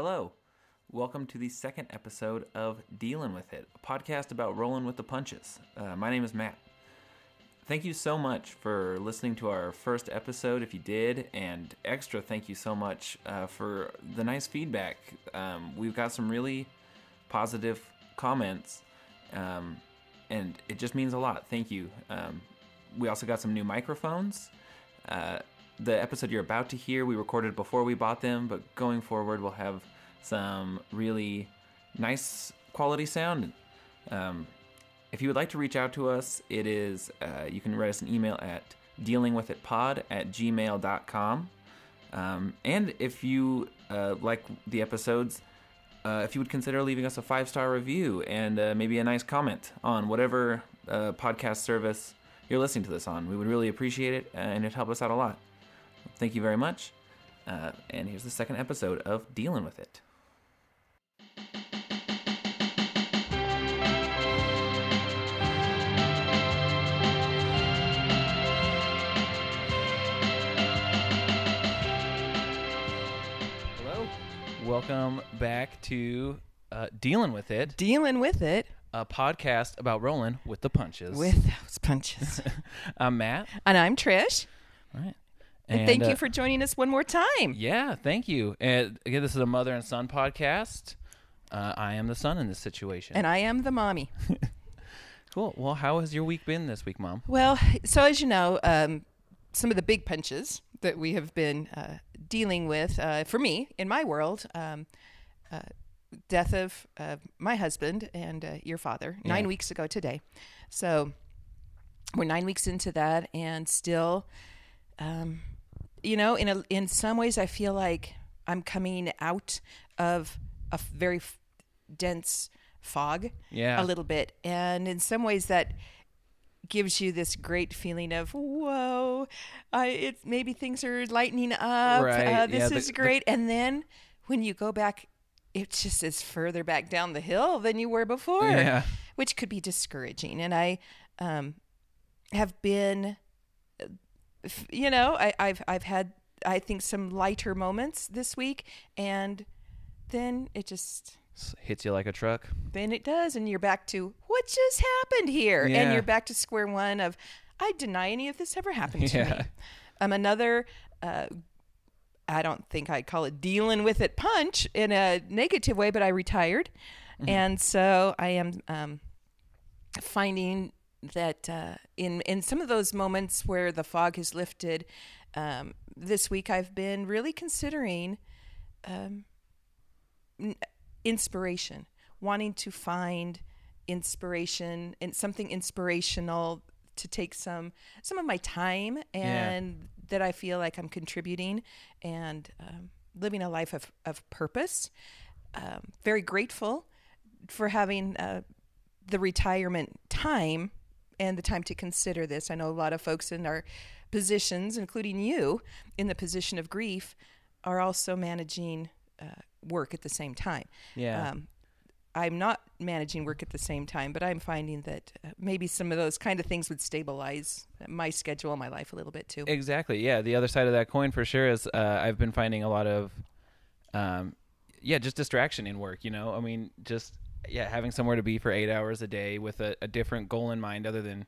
Hello. Welcome to the second episode of Dealing with It, a podcast about rolling with the punches. Uh, my name is Matt. Thank you so much for listening to our first episode, if you did, and extra thank you so much uh, for the nice feedback. Um, we've got some really positive comments, um, and it just means a lot. Thank you. Um, we also got some new microphones. Uh, the episode you're about to hear, we recorded before we bought them, but going forward, we'll have some really nice quality sound. Um, if you would like to reach out to us, it is uh, you can write us an email at dealingwithitpod at gmail.com. Um, and if you uh, like the episodes, uh, if you would consider leaving us a five star review and uh, maybe a nice comment on whatever uh, podcast service you're listening to this on, we would really appreciate it and it'd help us out a lot. Thank you very much. Uh, and here's the second episode of Dealing with It. Hello. Welcome back to uh, Dealing with It, dealing with it a podcast about rolling with the punches. with those punches. I'm Matt. and I'm Trish. All right. And, thank uh, you for joining us one more time. Yeah, thank you. And again, this is a mother and son podcast. Uh, I am the son in this situation. And I am the mommy. cool. Well, how has your week been this week, Mom? Well, so as you know, um, some of the big punches that we have been uh, dealing with, uh, for me, in my world, um, uh, death of uh, my husband and uh, your father nine Yeah. weeks ago today. So we're nine weeks into that, and still, um, you know, in a, in some ways, I feel like I'm coming out of a f- very f- dense fog Yeah. a little bit, and in some ways that gives you this great feeling of whoa, I it maybe things are lightening up. Right, Uh, this yeah, is the- great, and then when you go back. It just is further back down the hill than you were before, Yeah. which could be discouraging. And I um, have been you know, I, I've I've had I think some lighter moments this week, and then it just Hits you like a truck. then it does, and you're back to what just happened here, Yeah. and you're back to square one of I deny any of this ever happened to Yeah. me. Um, another. Uh, I don't think I'd call it dealing with it punch in a negative way, but I retired. And so I am um, finding that uh, in in some of those moments where the fog has lifted, um, this week I've been really considering um, n- inspiration, wanting to find inspiration and something inspirational to take some some of my time and that I feel like I'm contributing and um, living a life of, of purpose. Um, very grateful for having uh, the retirement time and the time to consider this. I know a lot of folks in our positions, including you, in the position of grief, are also managing uh, work at the same time. Yeah. Um, I'm not managing work at the same time, but I'm finding that uh, maybe some of those kind of things would stabilize my schedule and my life a little bit too. Exactly. Yeah. The other side of that coin for sure is uh, I've been finding a lot of, um, yeah, just distraction in work. You know, I mean, just yeah, having somewhere to be for eight hours a day with a, a different goal in mind, other than,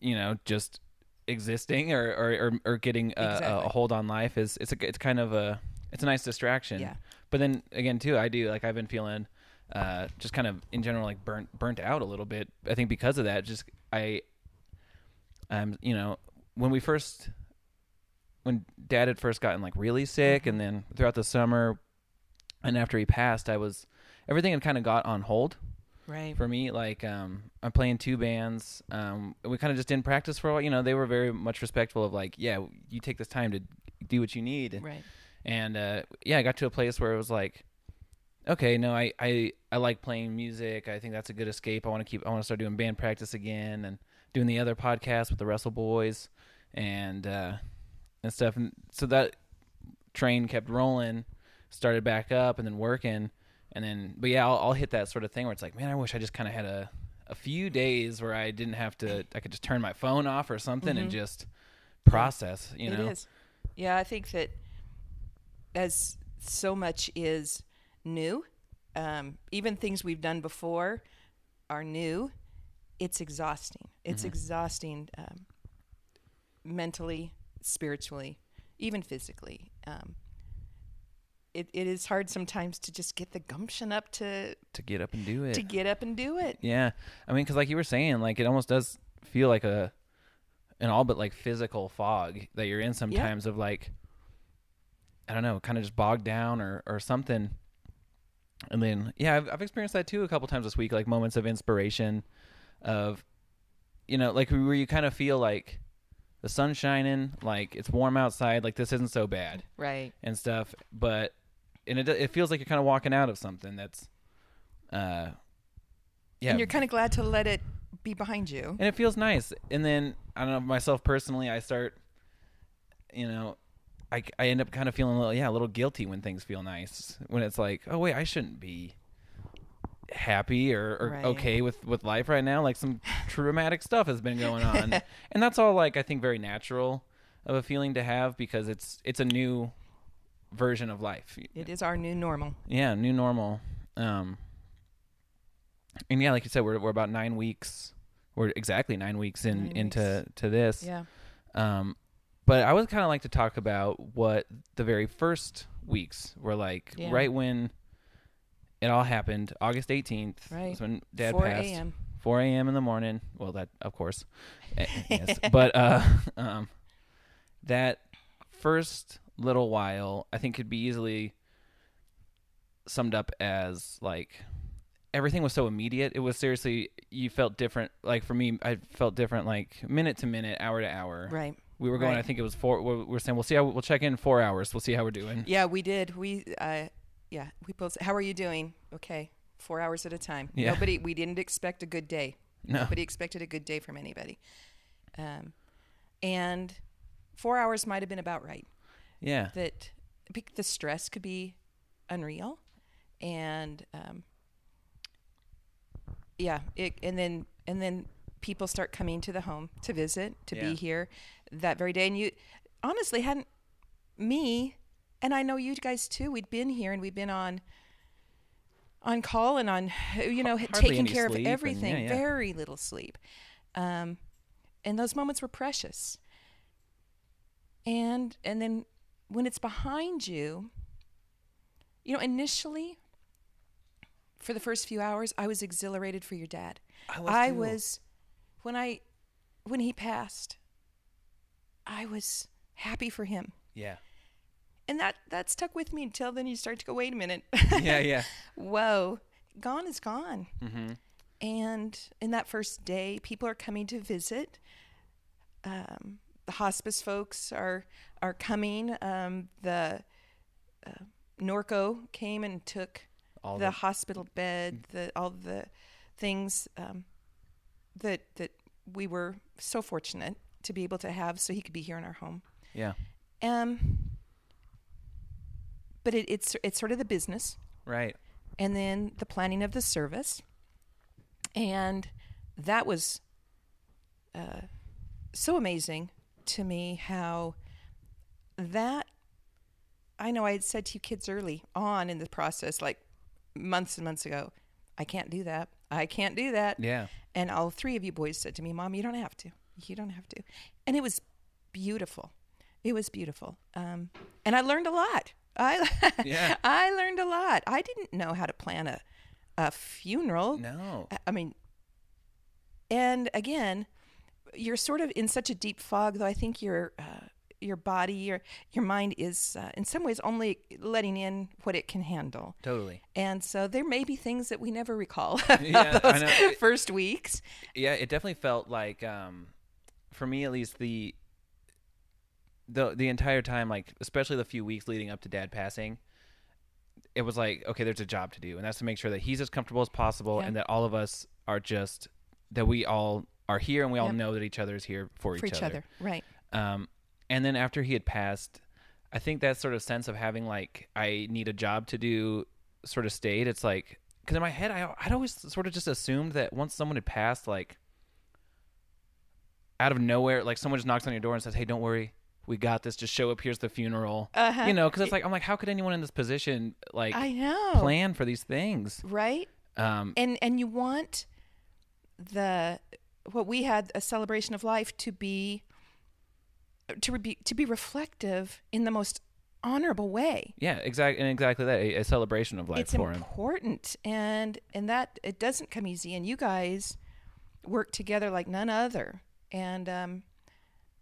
you know, just existing or or, or, or getting a, a hold on life is it's a it's kind of a it's a nice distraction. Yeah. But then again, too, I do like I've been feeling. Uh, just kind of in general, like burnt burnt out a little bit. I think because of that, just I, um, you know, when we first when dad had first gotten like really sick and then throughout the summer and after he passed i was everything had kind of got on hold Right. for me like um i'm playing two bands um we kind of just didn't practice for a while you know they were very much respectful of like yeah you take this time to do what you need Right. and uh yeah i got to a place where it was like okay no i i, I like playing music i think that's a good escape i want to keep i want to start doing band practice again and doing the other podcast with the wrestle boys and uh and stuff and so that train kept rolling started back up and then working and then but yeah i'll, I'll hit that sort of thing where it's like man i wish i just kind of had a a few days where i didn't have to i could just turn my phone off or something and just process you know It is. Yeah, I think that as so much is new. Um, even things we've done before are new. It's exhausting. It's Mm-hmm. exhausting um, mentally, spiritually, even physically. Um, it, it is hard sometimes to just get the gumption up to to get up and do it. to get up and do it. Yeah, I mean, because like you were saying, like it almost does feel like a an all but like physical fog that you're in sometimes of like I don't know, kind of just bogged down or or something. And then yeah, I've, I've experienced that too a couple times this week, like moments of inspiration, of you know, like where you kind of feel like the sun's shining, like it's warm outside, like this isn't so bad Right. and stuff. But and it it feels like you're kind of walking out of something that's, uh, yeah, And you're kind of glad to let it be behind you. and it feels nice. And then I don't know myself personally, I start, you know, I I end up kind of feeling a little yeah a little guilty when things feel nice when it's like oh wait I shouldn't be happy or, or Right. okay with with life right now like some traumatic stuff has been going on and that's all like I think very natural of a feeling to have because it's it's a new version of life It is our new normal. yeah new normal um and yeah like you said we're, we're about nine weeks we're exactly nine weeks in Nine into to this Yeah. um but i would kind of like to talk about what the very first weeks were like Yeah. right when it all happened august 18th Right. when dad 4 passed a.m. 4 a.m in the morning well that of course Eh, yes but uh um that first little while i think could be easily summed up as like everything was so immediate it was seriously you felt different like for me i felt different like minute to minute hour to hour Right. we were going Right. i think it was four we're, we're saying we'll see how we'll check in four hours we'll see how we're doing Yeah, we did. We, uh, yeah, we both. How are you doing? Okay, four hours at a time. Yeah. Nobody. We didn't expect a good day. no Nobody expected a good day from anybody. Um, and four hours might have been about right. Yeah That the stress could be unreal, and um, yeah, it, and then and then people start coming to the home to visit to Yeah. be here that very day, and you honestly hadn't me and I know you guys too. We'd been here and we'd been on on call and on you know Hardly taking care of and- everything. yeah, yeah. Very little sleep, um, and those moments were precious. And and then when it's behind you, you know, initially for the first few hours, I was exhilarated for your dad. I I too. was when I when he passed. I was happy for him yeah and that that stuck with me until then you start to go wait a minute yeah yeah whoa gone is gone mm-hmm. and in that first day people are coming to visit um, the hospice folks are are coming. Um, the uh, norco came and took all the the hospital bed the all the things um, that that we were so fortunate to be able to have so he could be here in our home. Yeah. Um but it, it's it's sort of the business. Right. And then the planning of the service. And that was uh, so amazing to me how that i know i had said to you kids early on in the process like months and months ago i can't do that i can't do that yeah and all three of you boys said to me, Mom, you don't have to. You don't have to. And it was beautiful. It was beautiful. Um, and I learned a lot. I, Yeah. I learned a lot. I didn't know how to plan a, a funeral. no I- I mean, and again, you're sort of in such a deep fog, though I think your uh, your body, your your mind is uh, in some ways only letting in what it can handle. totally And so there may be things that we never recall Yeah, I those know. first weeks. yeah it definitely felt like um for me at least the the the entire time like especially the few weeks leading up to dad passing it was like okay there's a job to do and that's to make sure that he's as comfortable as possible Yeah. and that all of us are just that we all are here and we all Yep. know that each other is here for, for each other. Right. Um, and then after he had passed, I think that sort of sense of having like I need a job to do sort of stayed. It's like because in my head I I'd always sort of just assumed that once someone had passed, like out of nowhere, like someone just knocks on your door and says, "Hey, don't worry, we got this. Just show up. Here's the funeral. Uh-huh. You know, because it's like I'm like, how could anyone in this position like I know. plan for these things? Right? Um, And and you want the what we had a celebration of life to be to be to be reflective in the most honorable way. yeah, exactly, and exactly that a, a celebration of life it's for him. important and and that it doesn't come easy and you guys work together like none other and um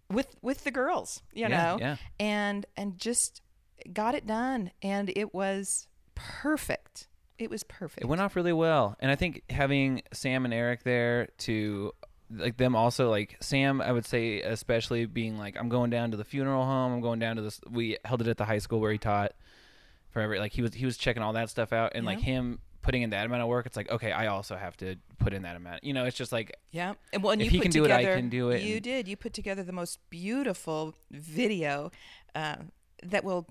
with with the girls you Yeah, know yeah. and and just got it done and it was perfect it was perfect It went off really well, and I think having Sam and Eric there to like them also like Sam, I would say especially being like I'm going down to the funeral home. I'm going down to this. We held it at the high school where he taught forever. Like he was he was checking all that stuff out, and like him putting in that amount of work. It's like okay, I also have to put in that amount. You know, it's just like yeah and when If you he put can do it, I together, can do it, you and- did you put together the most beautiful video uh, that will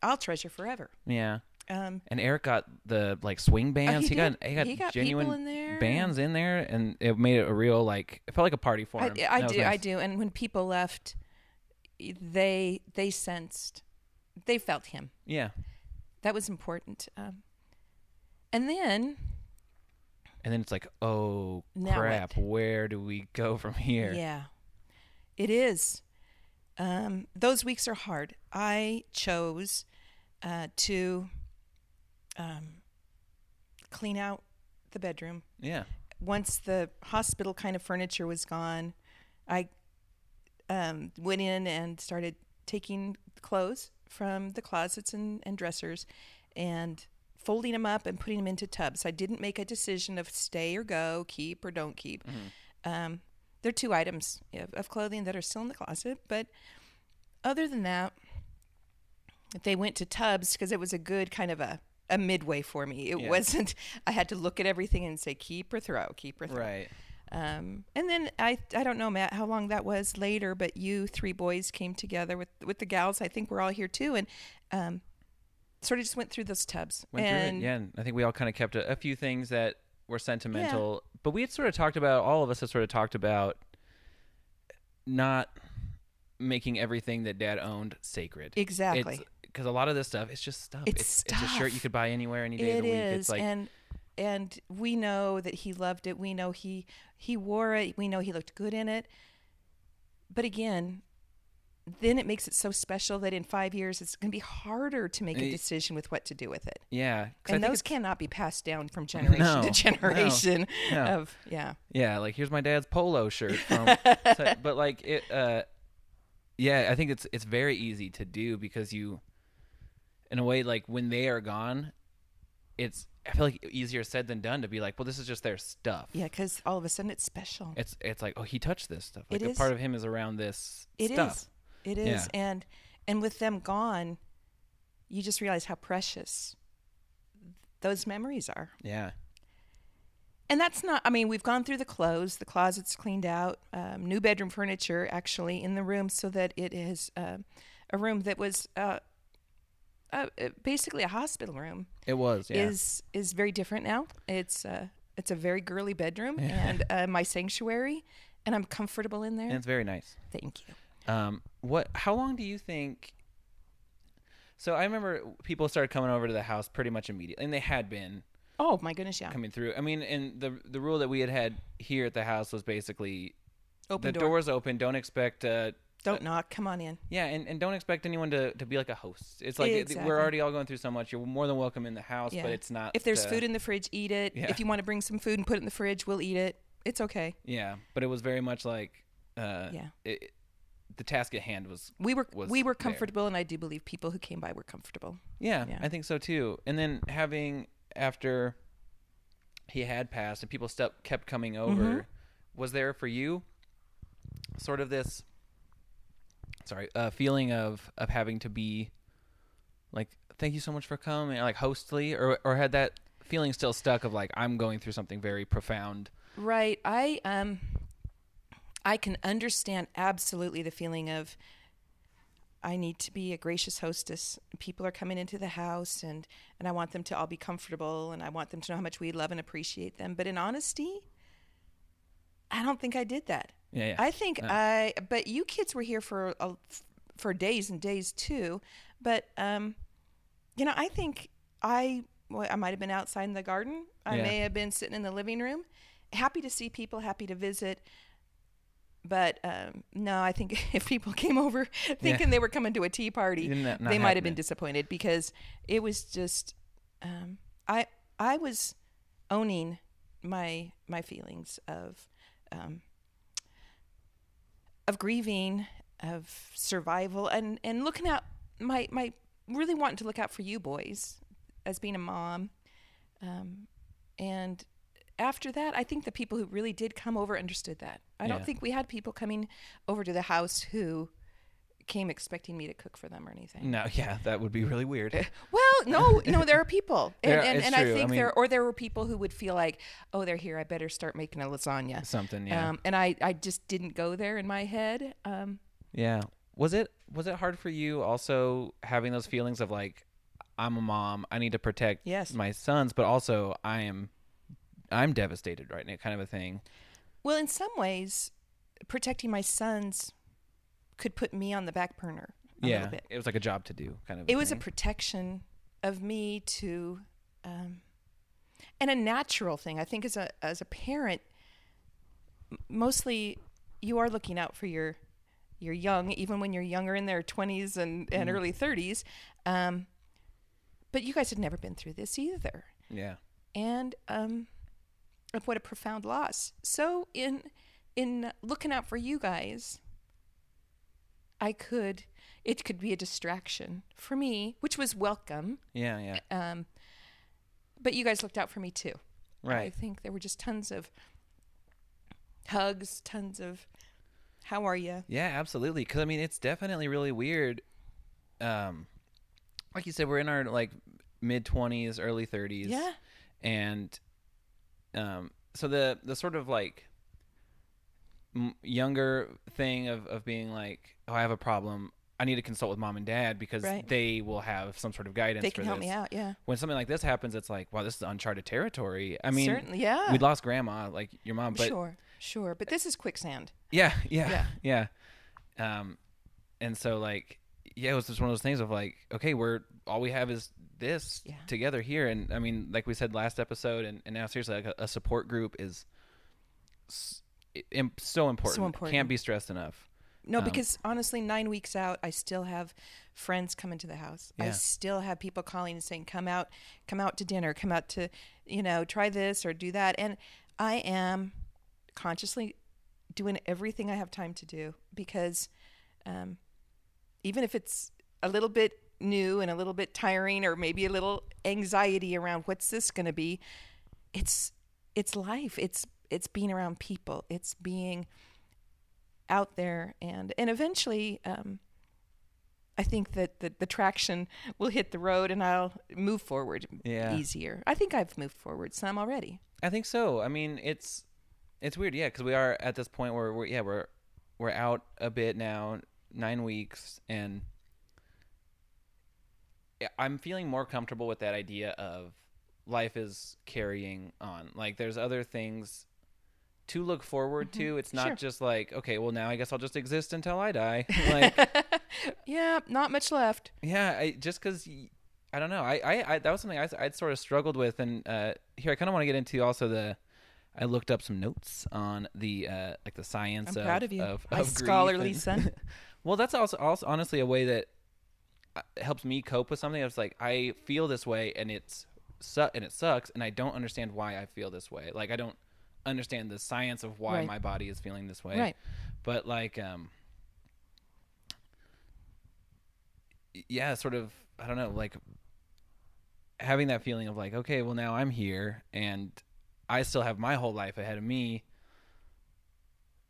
i'll treasure forever yeah. Um And Eric got the like swing bands. he he, got he got He got genuine in bands in there, and it made it a real like it felt like a party for I, him. I was do, I do. And when people left, they they sensed, they felt him. Yeah. That was important. Um, and then And then it's like, oh crap, where do we go from here? Yeah, it is. Um, those weeks are hard. I chose uh, to um, clean out the bedroom. Yeah. Once the hospital kind of furniture was gone, I um, went in and started taking clothes from the closets and, and dressers and folding them up and putting them into tubs. I didn't make a decision of stay or go, keep or don't keep. Um, there are two items of, of clothing that are still in the closet, but other than that, they went to tubs because it was a good kind of a, a midway for me. It Yeah. wasn't, I had to look at everything and say, keep or throw, keep or throw. Right. Um, and then I I don't know Matt how long that was later, but you three boys came together with with the gals. I think we're all here too, and um, sort of just went through those tubs. Went and through it. Yeah. And I think we all kind of kept a, a few things that were sentimental, but we had sort of talked about, all of us had sort of talked about not making everything that dad owned sacred. Exactly. Because a lot of this stuff, it's just stuff. It's it's a shirt you could buy anywhere, any day It of the week. is, It's like, and and we know that he loved it. We know he he wore it. We know he looked good in it. But again, then it makes it so special that in five years it's going to be harder to make a decision with what to do with it. Yeah, And those cannot be passed down from generation No, to no, generation. no. Of yeah, Yeah, like here's my dad's polo shirt from but like it uh yeah, I think it's it's very easy to do because you in a way like when they are gone, it's I feel like easier said than done to be like, well this is just their stuff. yeah, because all of a sudden it's special. It's it's like, oh, he touched this stuff. Like It a is. part of him is around this It is. stuff. It is. Yeah. And and with them gone, you just realize how precious those memories are. Yeah. And that's not, I mean, we've gone through the clothes, the closet's cleaned out, um, new bedroom furniture actually in the room so that it is uh, a room that was uh, uh, basically a hospital room It was, yeah. is is very different now. It's uh, it's a very girly bedroom and uh, my sanctuary, and I'm comfortable in there. and it's very nice. Thank you. Um, what? How long do you think? So I remember people started coming over to the house pretty much immediately, and they had been Oh my goodness, yeah. coming through. I mean, and the the rule that we had had here at the house was basically Open the door. doors open. Don't expect. Uh, Don't knock. Come on in. yeah, and, and don't expect anyone to, to be like a host. It's like Exactly. we're already all going through so much. You're more than welcome in the house, Yeah. but it's not. If there's food in the fridge, eat it. Yeah. If you want to bring some food and put it in the fridge, we'll eat it. It's okay. yeah, but it was very much like. Uh, Yeah. It, the task at hand was We were was we were there. comfortable, and I do believe people who came by were comfortable. Yeah, Yeah. I think so too. And then having after he had passed and people step kept coming over, Mm-hmm. was there for you sort of this sorry, uh feeling of of having to be like thank you so much for coming like hostly or or had that feeling still stuck of like I'm going through something very profound. Right. I um I can understand absolutely the feeling of I need to be a gracious hostess. People are coming into the house and and I want them to all be comfortable and I want them to know how much we love and appreciate them. But in honesty, I don't think I did that. Yeah, yeah. I think No. I but you kids were here for a, for days and days too. But um, you know, I think I well, I might have been outside in the garden. I Yeah. may have been sitting in the living room, happy to see people, happy to visit. But um, no, I think if people came over thinking they were coming to a tea party, they might have been disappointed because it was just um, I I was owning my my feelings of um, of grieving, of survival, and and looking out my my really wanting to look out for you boys as being a mom, um, and after that, I think the people who really did come over understood that. I Yeah. don't think we had people coming over to the house who came expecting me to cook for them or anything. No, yeah, that would be really weird. Well, no, no, there are people, and, There- and, and. I I think mean- there, or there were people who would feel like, oh, they're here, I better start making a lasagna. Something, yeah. Um, and I, I just didn't go there in my head. Um, Yeah. Was it was it hard for you also having those feelings of like I'm a mom, I need to protect Yes. my sons, but also I am I'm devastated right now kind of a thing. well, in some ways, protecting my sons could put me on the back burner a yeah. little bit. It was like a job to do kind of It was a protection of me to, um, and a natural thing. I think as a as a parent, mostly you are looking out for your your young, even when you're younger in their twenties and, and early thirties. Um, but you guys had never been through this either, Yeah. and um, what a profound loss. So in in looking out for you guys, I could it could be a distraction for me, which was welcome. Yeah, yeah. Um, but you guys looked out for me too. Right. I think there were just tons of hugs, tons of how are you? Yeah, absolutely. Because I mean, it's definitely really weird. Um, like you said, we're in our like mid twenties, early thirties. Yeah. and um, so the the sort of like younger thing of of being like, oh, I have a problem. I need to consult with mom and dad because Right. they will have some sort of guidance. They can for help me out. Yeah. When something like this happens, it's like, wow, this is uncharted territory. I mean, certainly. Yeah. we lost grandma, like your mom, but sure. Sure. But this is quicksand. yeah, yeah, yeah, Um, and so like, yeah, it was just one of those things of like, okay, we're all we have is this Yeah. together here, and I mean, like we said last episode, and, and now seriously, like a, a support group is s- so important. important. Can't be stressed enough. No, Um, because honestly, nine weeks out, I still have friends coming to the house. I still have people calling and saying, "Come out, come out to dinner, come out to, you know, try this or do that." And I am consciously doing everything I have time to do because, um, even if it's a little bit new and a little bit tiring, or maybe a little anxiety around what's this going to be, it's it's life. It's it's being around people. It's being out there and and eventually um, I think that the, the traction will hit the road and I'll move forward Yeah. easier. I think I've moved forward some already. I think so. I mean, it's it's weird, yeah, because we are at this point where we're yeah we're we're out a bit now, nine weeks, and I'm feeling more comfortable with that idea of life is carrying on. Like there's other things to look forward to. It's not Mm-hmm. Sure. just like okay, well now I guess I'll just exist until I die. Like Yeah, not much left. yeah, I, just because I don't know. I, I, I that was something I, I'd sort of struggled with, and uh, here I kind of want to get into also the. I looked up some notes on the uh, like the science. I'm of, proud of you. Of, of scholarly son. well, that's also, also honestly a way that uh, helps me cope with something. It's like I feel this way, and it's su- and it sucks, and I don't understand why I feel this way. Like I don't understand the science of why Right. my body is feeling this way. Right. But like, um, yeah, sort of. I don't know, like having that feeling of like, okay, well now I'm here, and I still have my whole life ahead of me,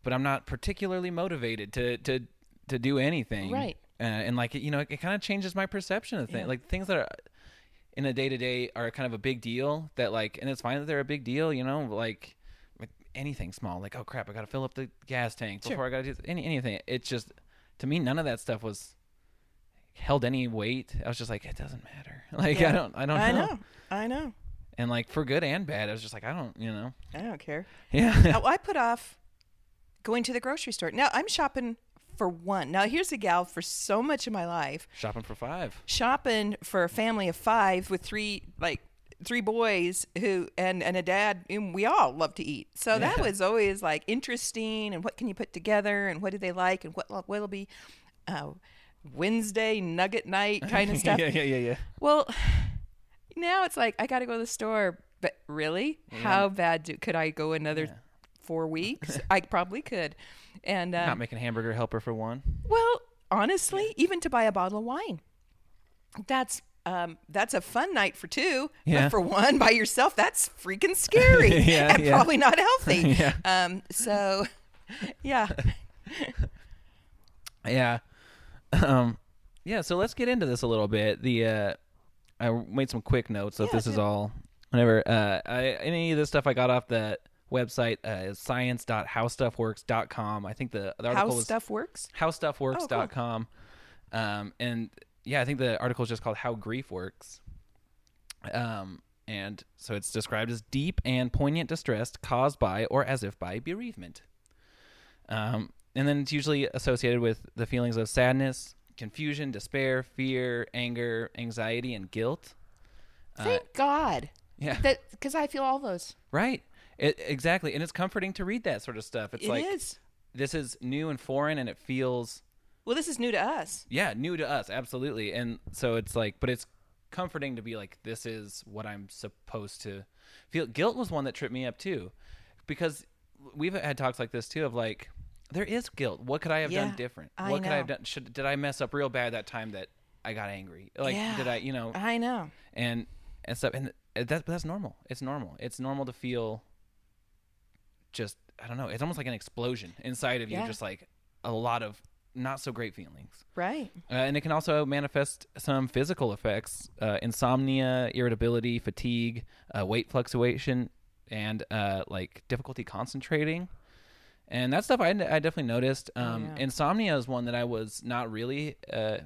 but I'm not particularly motivated to to to do anything. Right. Uh, and like you know, it, kind of changes my perception of things. Yeah. Like things that are in a day to day are kind of a big deal. That like, and it's fine that they're a big deal. You know, like anything small, like oh crap, I got to fill up the gas tank Sure. before I got to do any anything. It's just to me, none of that stuff was held any weight. I was just like, it doesn't matter. Like Yeah. I don't, I don't I know. know. I know. And like for good and bad, I was just like, I don't, you know. I don't care. Yeah. I put off going to the grocery store. Now I'm shopping for one. Now here's a gal for so much of my life Shopping for five. shopping for a family of five with three like three boys who and and a dad and we all love to eat. So that was always like interesting and what can you put together and what do they like and what what'll be uh, wednesday nugget night kind of stuff. Yeah, yeah, yeah, yeah. well now it's like i gotta go to the store but really? How bad do, could i go another four weeks? I probably could. And um, Not making hamburger helper for one. well, honestly, even to buy a bottle of wine, that's um, that's a fun night for two. Yeah. But for one by yourself, that's freaking scary Yeah, and yeah. probably not healthy. Yeah. Um, so, yeah. Yeah. Um yeah, so let's get into this a little bit. The uh I made some quick notes, so if this is all whatever. Uh I any of this stuff I got off the website uh is science.howstuffworks.com. I think the, the How article was stuff works. howstuffworks.com. Um and yeah, I think the article is just called How Grief Works. Um and so it's described as deep and poignant distress caused by or as if by bereavement. Um, and then it's usually associated with the feelings of sadness, confusion, despair, fear, anger, anxiety, and guilt. Uh, Thank God. yeah, because I feel all those. right. It, exactly, and it's comforting to read that sort of stuff. It's It like is. this is new and foreign, and it feels Well, this is new to us. yeah new to us, absolutely. And so it's like, but it's comforting to be like, this is what I'm supposed to feel. Guilt was one that tripped me up too, because we've had talks like this too of like, there is guilt. What could I have done Yeah, different? I what could I have done? Should did I mess up real bad that time that I got angry? Like, Yeah. did I, you know, I know. and and stuff. And that's that's normal. It's normal. It's normal to feel just I don't know. It's almost like an explosion inside of you, Yeah. just like a lot of not so great feelings. Right. Uh, and it can also manifest some physical effects uh, insomnia, irritability, fatigue, uh, weight fluctuation, and uh, like difficulty concentrating. And that stuff I, I definitely noticed. Um, yeah. Insomnia is one that I was not really uh,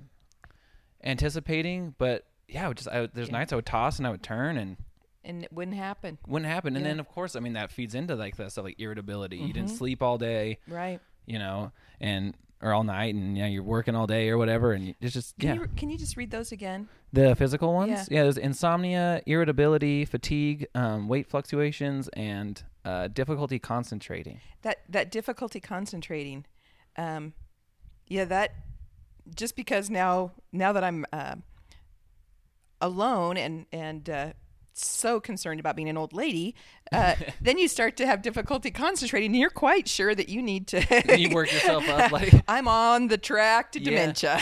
anticipating, but yeah, I just I, there's Yeah. nights I would toss and I would turn and And it wouldn't happen. wouldn't happen. And Yeah. then of course, I mean that feeds into like that stuff like irritability. You didn't Mhm. sleep all day, Right. you know, and or all night, and you know, you're working all day or whatever, and it's just Can yeah. you can you just read those again? The physical ones? Yeah. Yeah, there's insomnia, irritability, fatigue, um, weight fluctuations, and uh, difficulty concentrating. that that difficulty concentrating um yeah that just because now now that i'm uh, alone and and uh, so concerned about being an old lady uh, then you start to have difficulty concentrating and you're quite sure that you need to you work yourself up like i'm on the track to Yeah. dementia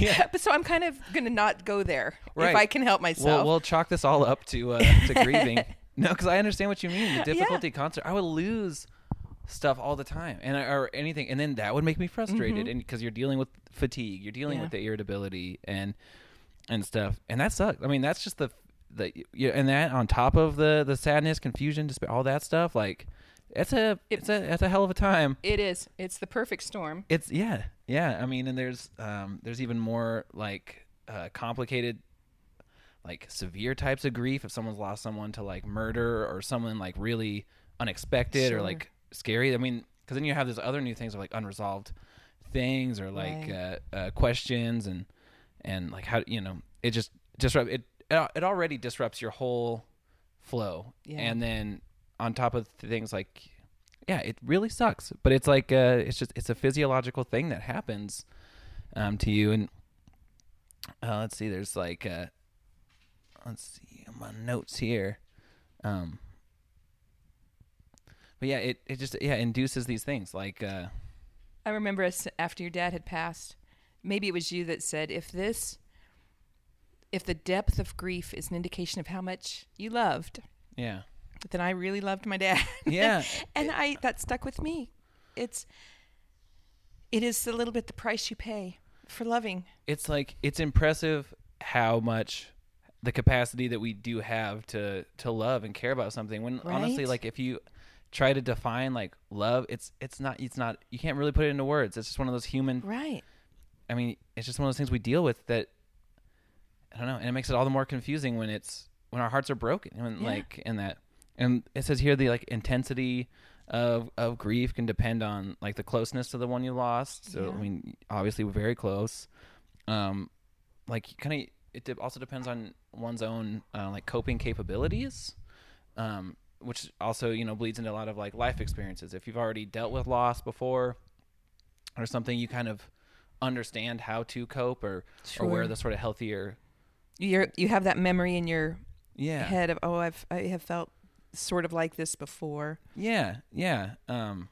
Yeah. but so i'm kind of gonna not go there Right. if i can help myself we'll, we'll chalk this all up to uh, to grieving. No, because I understand what you mean. The difficulty concert. I would lose stuff all the time, and or anything, and then that would make me frustrated. And because you're dealing with fatigue, you're dealing Mm-hmm. Yeah. with the irritability and and stuff, and that sucks. I mean, that's just the the yeah, and that on top of the the sadness, confusion, despair, all that stuff. Like, it's a it's a it's a hell of a time. it is it's the perfect storm It's yeah, yeah. I mean, and there's um there's even more like uh, complicated, like severe types of grief. If someone's lost someone to like murder or someone like really unexpected or like scary. I mean, because then you have these other new things of like unresolved things or like Right. uh, uh, questions and and like how you know it just disrupt it. It it already disrupts your whole flow, Yeah. and then on top of things like yeah, it really sucks. But it's like uh, it's just it's a physiological thing that happens um, to you. And uh, let's see, there's like uh, let's see my notes here. Um, but yeah, it it just yeah induces these things like uh, I remember us after your dad had passed. Maybe it was you that said, "If this, if the depth of grief is an indication of how much you loved, yeah then I really loved my dad." yeah and I that stuck with me. It's, it is a little bit the price you pay for loving. it's like it's impressive how much the capacity that we do have to to love and care about something when honestly like if you try to define like love it's it's not it's not you can't really put it into words it's just one of those human Right. i mean it's just one of those things we deal with that i don't know and it makes it all the more confusing when it's when our hearts are broken and Yeah. like in that and it says here the like intensity of of grief can depend on like the closeness to the one you lost. So Yeah. I mean, obviously we're very close. Um, like kind of it de- also depends on one's own uh, like coping capabilities. Um, which also you know bleeds into a lot of like life experiences. If you've already dealt with loss before, or something, you kind of understand how to cope or or where the sort of healthier You're you have that memory in your yeah head of oh I've I have felt sort of like this before, yeah yeah um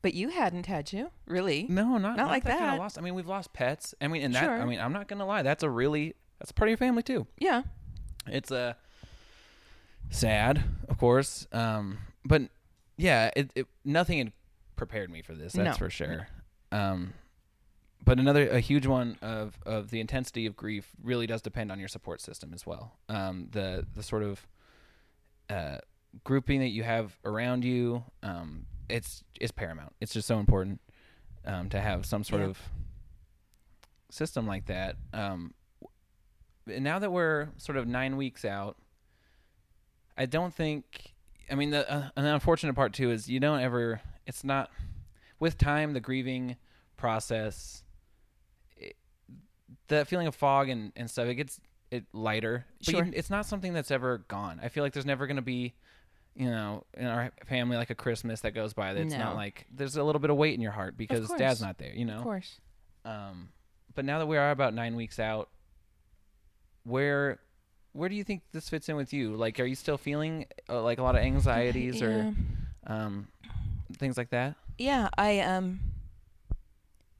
but you hadn't, had you? Really? no not Not like kind that. of lost i mean we've lost pets i mean and that i mean i'm not gonna lie that's a really that's part of your family too Yeah. it's a sad of course um but yeah it, it nothing had prepared me for this that's No. for sure um but another a huge one of of the intensity of grief really does depend on your support system as well um the the sort of uh grouping that you have around you um it's is paramount it's just so important um to have some sort Yeah. of system like that um and now that we're sort of nine weeks out, I don't think. I mean, the uh, an unfortunate part too is you don't ever. It's not with time the grieving process. The feeling of fog and, and stuff it gets it lighter, but Sure. you, it's not something that's ever gone. I feel like there's never going to be, you know, in our family like a Christmas that goes by that's No. not like there's a little bit of weight in your heart because dad's not there. You know, Of course. um, but now that we are about nine weeks out, where where do you think this fits in with you? Like, are you still feeling uh, like a lot of anxieties Yeah. or um, things like that? Yeah, I um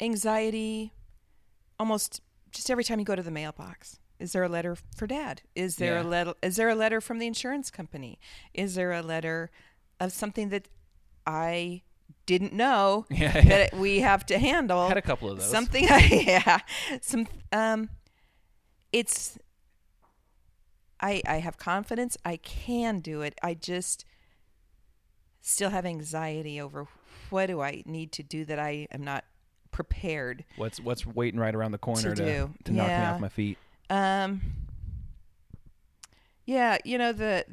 anxiety almost just every time you go to the mailbox. Is there a letter for dad? Is there Yeah. a letter is there a letter from the insurance company? Is there a letter of something that I didn't know Yeah, that we have to handle? had a couple of those. Something yeah. Some um it's I I have confidence I can do it. I just still have anxiety over what do I need to do that I am not prepared. What's what's waiting right around the corner to do. to, knock me off my feet? Um Yeah, you know the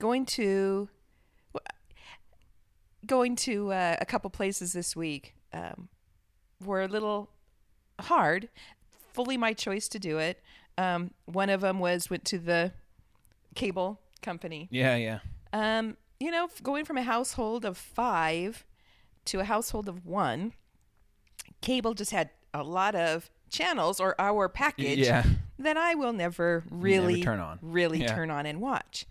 going to going to uh, a couple places this week um, were a little hard. Fully my choice to do it. Um, one of them was went to the cable company. Yeah, yeah, Um, you know, going from a household of five to a household of one, cable just had a lot of channels or our package yeah. that I will never really turn on. really Yeah. turn on and watch.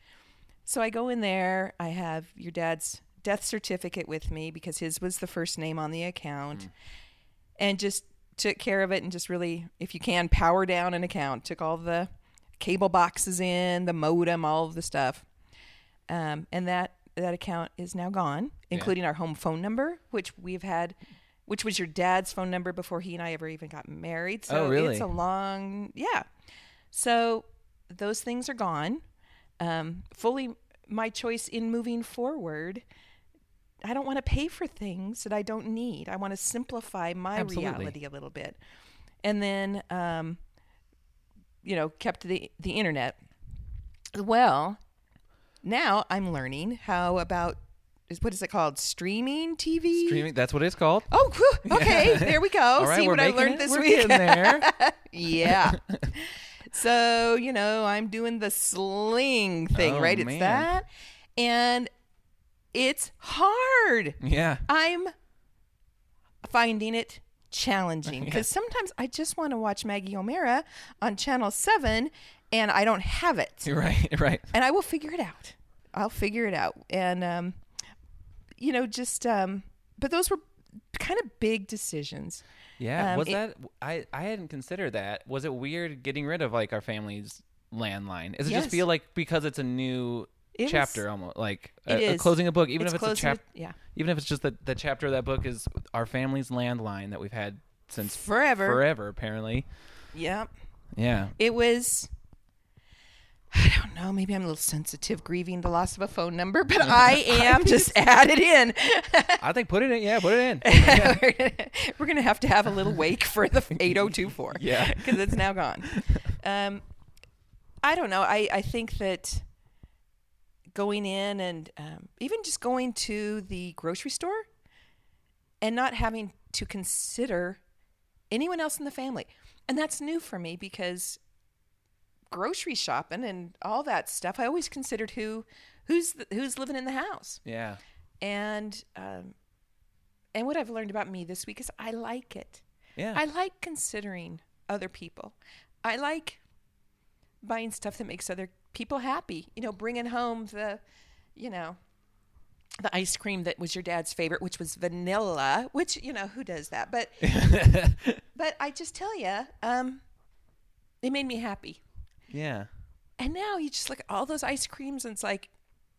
So I go in there. I have your dad's death certificate with me because his was the first name on the account, and just took care of it and just really, if you can, power down an account. Took all the cable boxes in, the modem, all of the stuff, um, and that that account is now gone, including our home phone number, which we've had. Which was your dad's phone number before he and I ever even got married. So Oh, really? it's a long, yeah. So those things are gone. Um, fully my choice in moving forward. I don't want to pay for things that I don't need. I want to simplify my Absolutely. reality a little bit. And then, um, you know, kept the, the internet. Well, now I'm learning how about, is what is it called? Streaming TV? Streaming. That's what it's called. Oh, whew, okay. There we go. All right, See we're what I learned it. this We're week. there. yeah. so, you know, I'm doing the sling thing, Oh, right? It's that. And it's hard. yeah. I'm finding it challenging because sometimes I just want to watch Maggie O'Mara on Channel 7 and I don't have it. You're right. Right. And I will figure it out. I'll figure it out. And, um, you know, just, um, but those were kind of big decisions. Yeah. Um, was it- that? I I hadn't considered that. Was it weird getting rid of like our family's landline? Does it Yes. just feel like because it's a new It chapter, was- almost like a, a closing a book, even It's if it's a chapter, yeah. even if it's just the the chapter of that book is our family's landline that we've had since Forever. forever apparently. Yep. Yeah. It was. I don't know. Maybe I'm a little sensitive, grieving the loss of a phone number, but I am. just add it in. I think put it in. Yeah, put it in. we're, gonna, we're gonna have to have a little wake for the 8024. Yeah. because it's now gone. Um, I don't know. I I think that going in and um, even just going to the grocery store and not having to consider anyone else in the family. And that's new for me because grocery shopping and all that stuff, I always considered who who's the, who's living in the house. Yeah. And um, and what I've learned about me this week is I like it. Yeah. I like considering other people. I like buying stuff that makes other people happy. You know, bringing home the, you know, the ice cream that was your dad's favorite, which was vanilla. Which you know who does that, but but I just tell you, um, it made me happy. Yeah. And now you just look at all those ice creams, and it's like,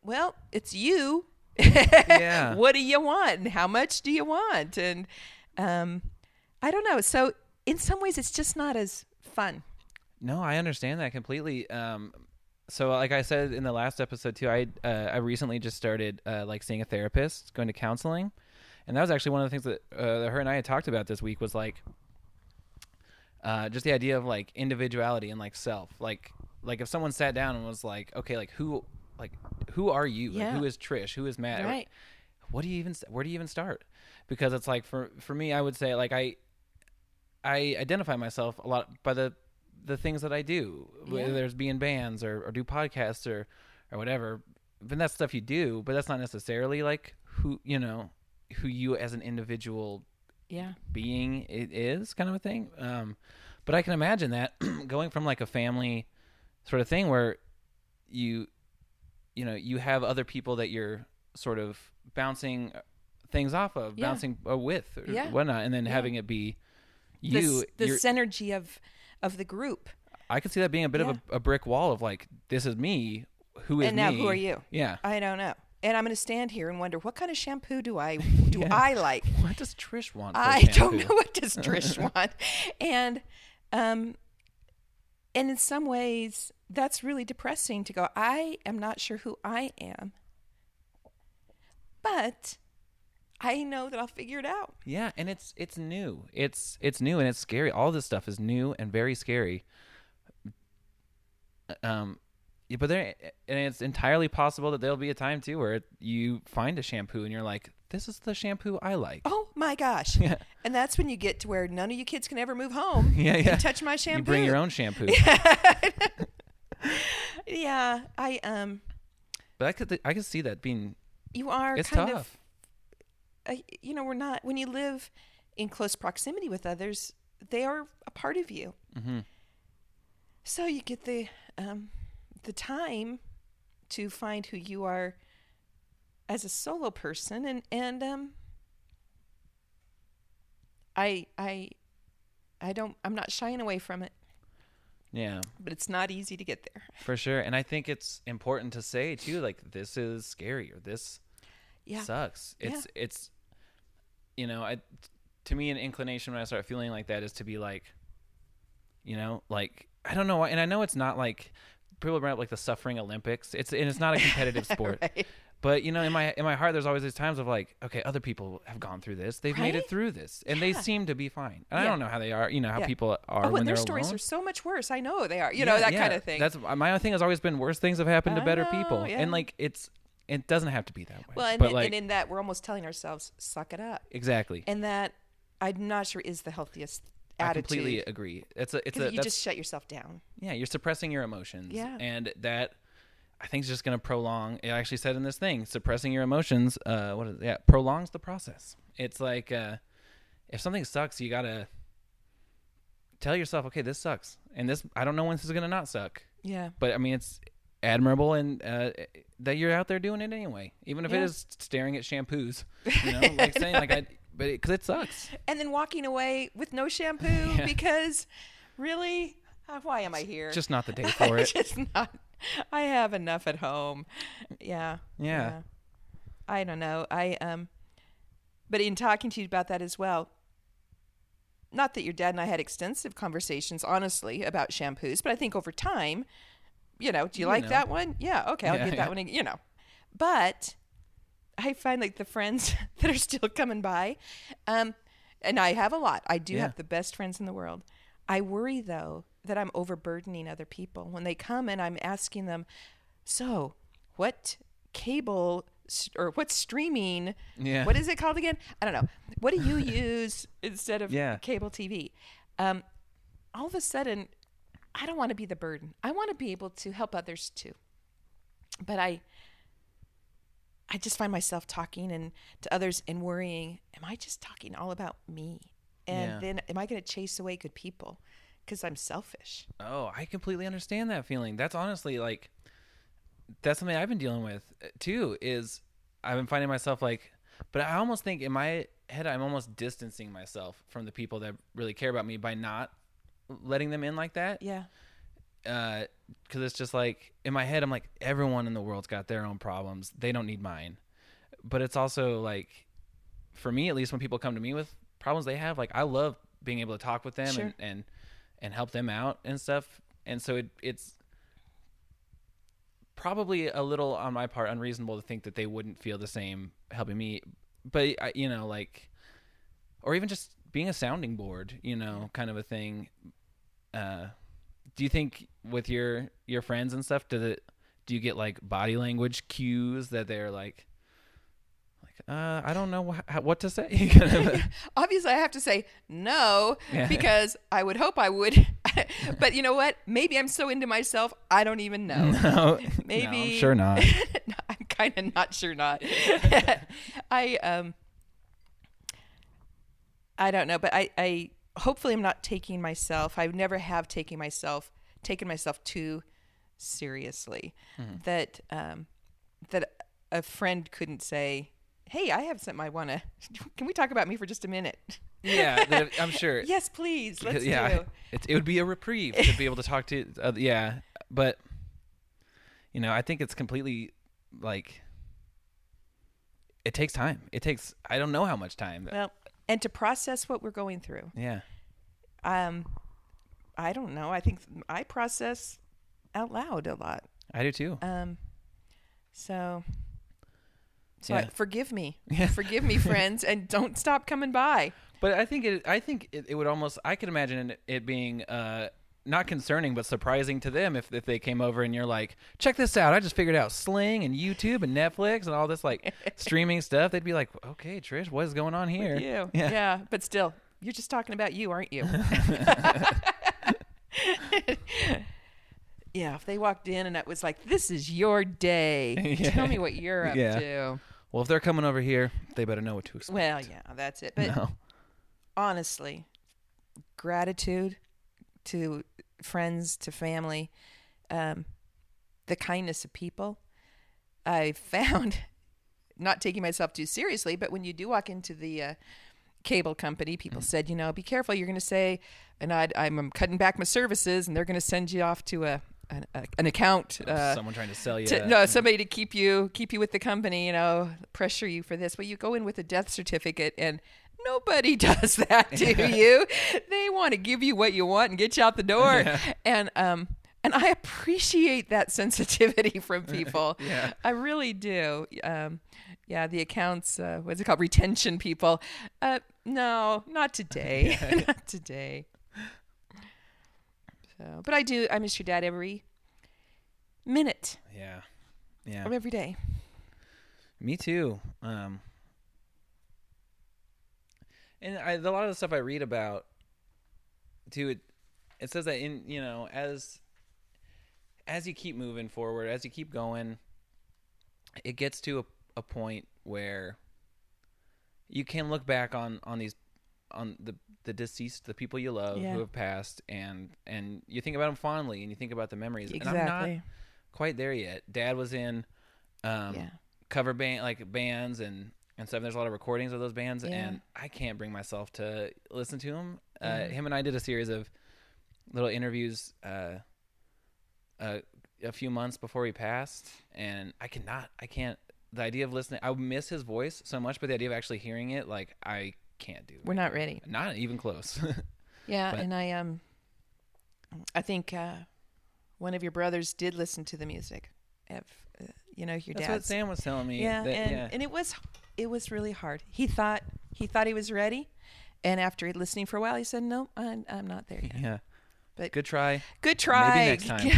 well, it's you. Yeah. what do you want, and how much do you want, and um, I don't know. So in some ways, it's just not as fun. No, I understand that completely. Um, so like I said in the last episode too, I uh, I recently just started uh, like seeing a therapist, going to counseling, and that was actually one of the things that, uh, that her and I had talked about this week was like uh, just the idea of like individuality and like self, like like if someone sat down and was like, okay, like who like who are you? Like, Yeah. who is Trish? Who is Matt? Right. What do you even where do you even start? Because it's like for for me, I would say like I I identify myself a lot by the the things that I do, whether Yeah. there's be in bands or, or do podcasts or or whatever. But that's stuff you do, but that's not necessarily like who you know who you as an individual Yeah. being it is kind of a thing. Um, but I can imagine that going from like a family sort of thing where you you know you have other people that you're sort of bouncing things off of, Yeah. bouncing uh, with or Yeah. whatnot, and then Yeah. having it be The, you. s- the synergy of of the group. I could see that being a bit of a, a brick wall of like this is me. Who is and now me? who are you? Yeah. I don't know. And I'm going to stand here and wonder what kind of shampoo do I do Yeah. I like? What does Trish want? I shampoo? don't know what does Trish want. And um and in some ways that's really depressing to go I am not sure who I am. But I know that I'll figure it out. Yeah, and it's it's new. It's it's new and it's scary. All this stuff is new and very scary. Um, yeah, but there and it's entirely possible that there'll be a time too where you find a shampoo and you're like, "This is the shampoo I like." Oh my gosh. Yeah. And that's when you get to where none of you kids can ever move home Yeah, yeah. touch my shampoo. You bring your own shampoo. Yeah, I um but I could I could see that being you are it's kind tough. of uh, you know, we're not when you live in close proximity with others, they are a part of you. hmm So you get the um, the time to find who you are as a solo person, and and um, I I I don't I'm not shying away from it, Yeah, but it's not easy to get there. for sure. And I think it's important to say too, like this is scary or this Yeah, sucks. Yeah. It's it's you know, I to me an inclination when I start feeling like that is to be like you know, like I don't know why and I know it's not like people bring up like the suffering Olympics. It's and it's not a competitive sport. Right. But you know, in my in my heart there's always these times of like, okay, other people have gone through this. They've made it through this and they seem to be fine. And I don't know how they are, you know, how Yeah. people are Oh, when and their stories alone. are so much worse. I know they are. You know that yeah. kind of thing. That's my other thing has always been worse things have happened to better know, people. yeah. And like it's it doesn't have to be that way. well, and, but in- like and in that we're almost telling ourselves, "Suck it up," exactly. and that I'm not sure is the healthiest I completely agree. It's a it's a you just shut yourself down. yeah, you're suppressing your emotions. Yeah. And that I think is just going to prolong. It actually said in this thing, suppressing your emotions, uh, what is yeah, prolongs the process. It's like uh, if something sucks, you got to tell yourself, okay, this sucks, and this I don't know when this is going to not suck, Yeah. but I mean it's admirable and uh, that you're out there doing it anyway, even if it Yeah. is staring at shampoos. You know, like saying like I, but because it, sucks. and then walking away with no shampoo Yeah. because really uh, why am i here Just not the day for it. just not i have enough at home yeah Yeah. i don't know i um but in talking to you about that as well not that your dad and i had extensive conversations honestly about shampoos but i think over time you know do you You like know. that one yeah okay i'll Yeah, get yeah. that one ag- you know but I find like the friends that are still coming by, um, and I have a lot. I do Yeah. have the best friends in the world. I worry though that I'm overburdening other people when they come and I'm asking them, so what cable or what streaming? Yeah. What is it called again? I don't know. What do you use instead of Yeah. cable TV? Um, all of a sudden, I don't want to be the burden. I want to be able to help others too. But I, I just find myself talking and to others and worrying. Am I just talking all about me? And Yeah. then am I going to chase away good people because I'm selfish? Oh, I completely understand that feeling. That's honestly like that's something I've been dealing with uh, too. Is I've been finding myself like, but I almost think in my head I'm almost distancing myself from the people that really care about me by not letting them in like that. Yeah. Because it's just like in my head I'm like everyone in the world's got their own problems. They don't need mine. But it's also like, for me at least, when people come to me with problems they have, like I love being able to talk with them Sure. and, and and help them out and stuff. And so it, it's probably a little on my part unreasonable to think that they wouldn't feel the same helping me. But I, you know, like, or even just being a sounding board, you know, kind of a thing. Uh, do you think with your your friends and stuff, does it? Do you get like body language cues that they're like, like, uh, I don't know wh- what to say. Obviously, I have to say no Yeah. because I would hope I would. but you know what? Maybe I'm so into myself, I don't even know. no, Maybe no, I'm sure not. No, I'm kind of not sure not. I um I don't know, but I I hopefully I'm not taking myself. I never have taken myself taken myself too seriously. That um that a friend couldn't say, "Hey, I have something I want to Can we talk about me for just a minute?" yeah, I'm sure. yes, please. Let's yeah, do. It, it would be a reprieve to be able to talk to. Uh, yeah, but you know, I think it's completely like it takes time. It takes I don't know how much time. Well, and to process what we're going through. yeah, Um I don't know. I think I process out loud a lot. I do too. Um, so, so I, forgive me, Yeah. forgive me, friends, and don't stop coming by. But I think it. I think it, it would almost. I could imagine it, it being. Uh, not concerning, but surprising to them if, if they came over and you're like, check this out. I just figured out Sling and YouTube and Netflix and all this like streaming stuff. They'd be like, okay, Trish, what is going on here? You, Yeah. yeah. but still, you're just talking about you, aren't you? yeah. If they walked in and it was like, "This is your day. Yeah. Tell me what you're up Yeah. to." Well, if they're coming over here, they better know what to expect. Well, yeah, that's it. But no. honestly, gratitude to friends, to family, um, the kindness of people. I found, not taking myself too seriously, but when you do walk into the uh, cable company, people said, you know, be careful. You're going to say, and I'd, I'm, I'm cutting back my services, and they're going to send you off to a an, a, an account. Uh, Someone trying to sell you. to, no, somebody to keep you keep you with the company, you know, pressure you for this. But you go in with a death certificate and nobody does that to you. They want to give you what you want and get you out the door. Yeah. And um and I appreciate that sensitivity from people. Yeah. I really do. Um yeah, the accounts, uh, what's it called? Retention people. Uh, no, not today. not today. So, but I do. I miss your dad every minute Yeah. Yeah. of every day. Me too. Um, and I, a lot of the stuff I read about, too, it, it says that in you know as as you keep moving forward, as you keep going, it gets to a, a point where you can look back on on these on the the deceased, the people you love Yeah. who have passed, and and you think about them fondly, and you think about the memories. And I'm not quite there yet. Dad was in um, Yeah. cover band like bands and and stuff. There's a lot of recordings of those bands, Yeah. and I can't bring myself to listen to them. Uh, him and I did a series of little interviews uh, uh, a few months before he passed, and I cannot, I can't. The idea of listening, I miss his voice so much, but the idea of actually hearing it, like I can't do. That. We're not ready. Not even close. Yeah, But- and I um, I think uh, one of your brothers did listen to the music. If uh, you know your dad. That's dad. what Sam was telling me. Yeah, that- and yeah. and it was it was really hard. He thought he thought he was ready, and after listening for a while, he said, "No, I'm I'm not there yet." Yeah. But Good try. Good try. next time.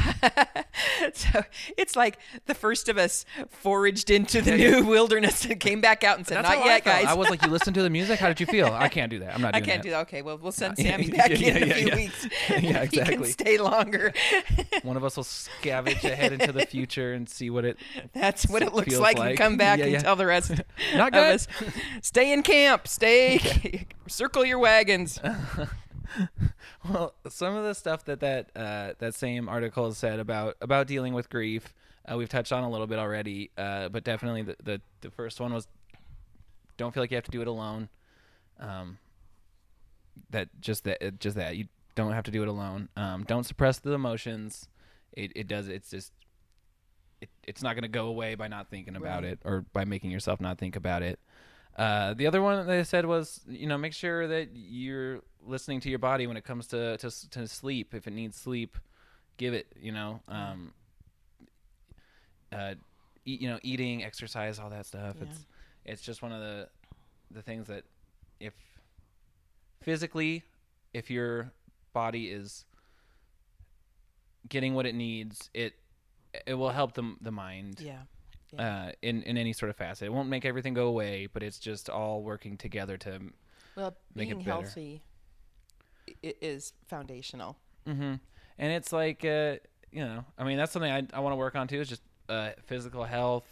so it's like the first of us foraged into the new wilderness and came back out and said, "Not how I yet, guys." I was like, you listen to the music. How did you feel? I can't do that. I'm not doing. I can't that. do that. Okay, well, we'll send Sammy back yeah, in a yeah, few yeah. weeks. Yeah, He exactly. can stay longer. One of us will scavenge ahead into the future and see what it. That's what it looks like, like. and come back and tell the rest Not of us. Stay in camp. Stay. Circle your wagons. Well, some of the stuff that that uh, that same article said about about dealing with grief, uh, we've touched on a little bit already. Uh, but definitely the, the the first one was don't feel like you have to do it alone. Um, that just that just that you don't have to do it alone. Um, don't suppress the emotions. It it does. It's just it, it's not going to go away by not thinking about Right. it or by making yourself not think about it. Uh, the other one they said was, you know, make sure that you're listening to your body when it comes to to, to sleep. If it needs sleep, give it. You know, um, uh, eat, you know, eating, exercise, all that stuff. Yeah. It's it's just one of the the things that if physically, if your body is getting what it needs, it it will help the the mind Yeah. Uh, in in any sort of facet. It won't make everything go away, but it's just all working together to. Well, Make it being better. healthy is foundational. hmm And it's like, uh, you know, I mean, that's something I I want to work on too. Is just uh, physical health,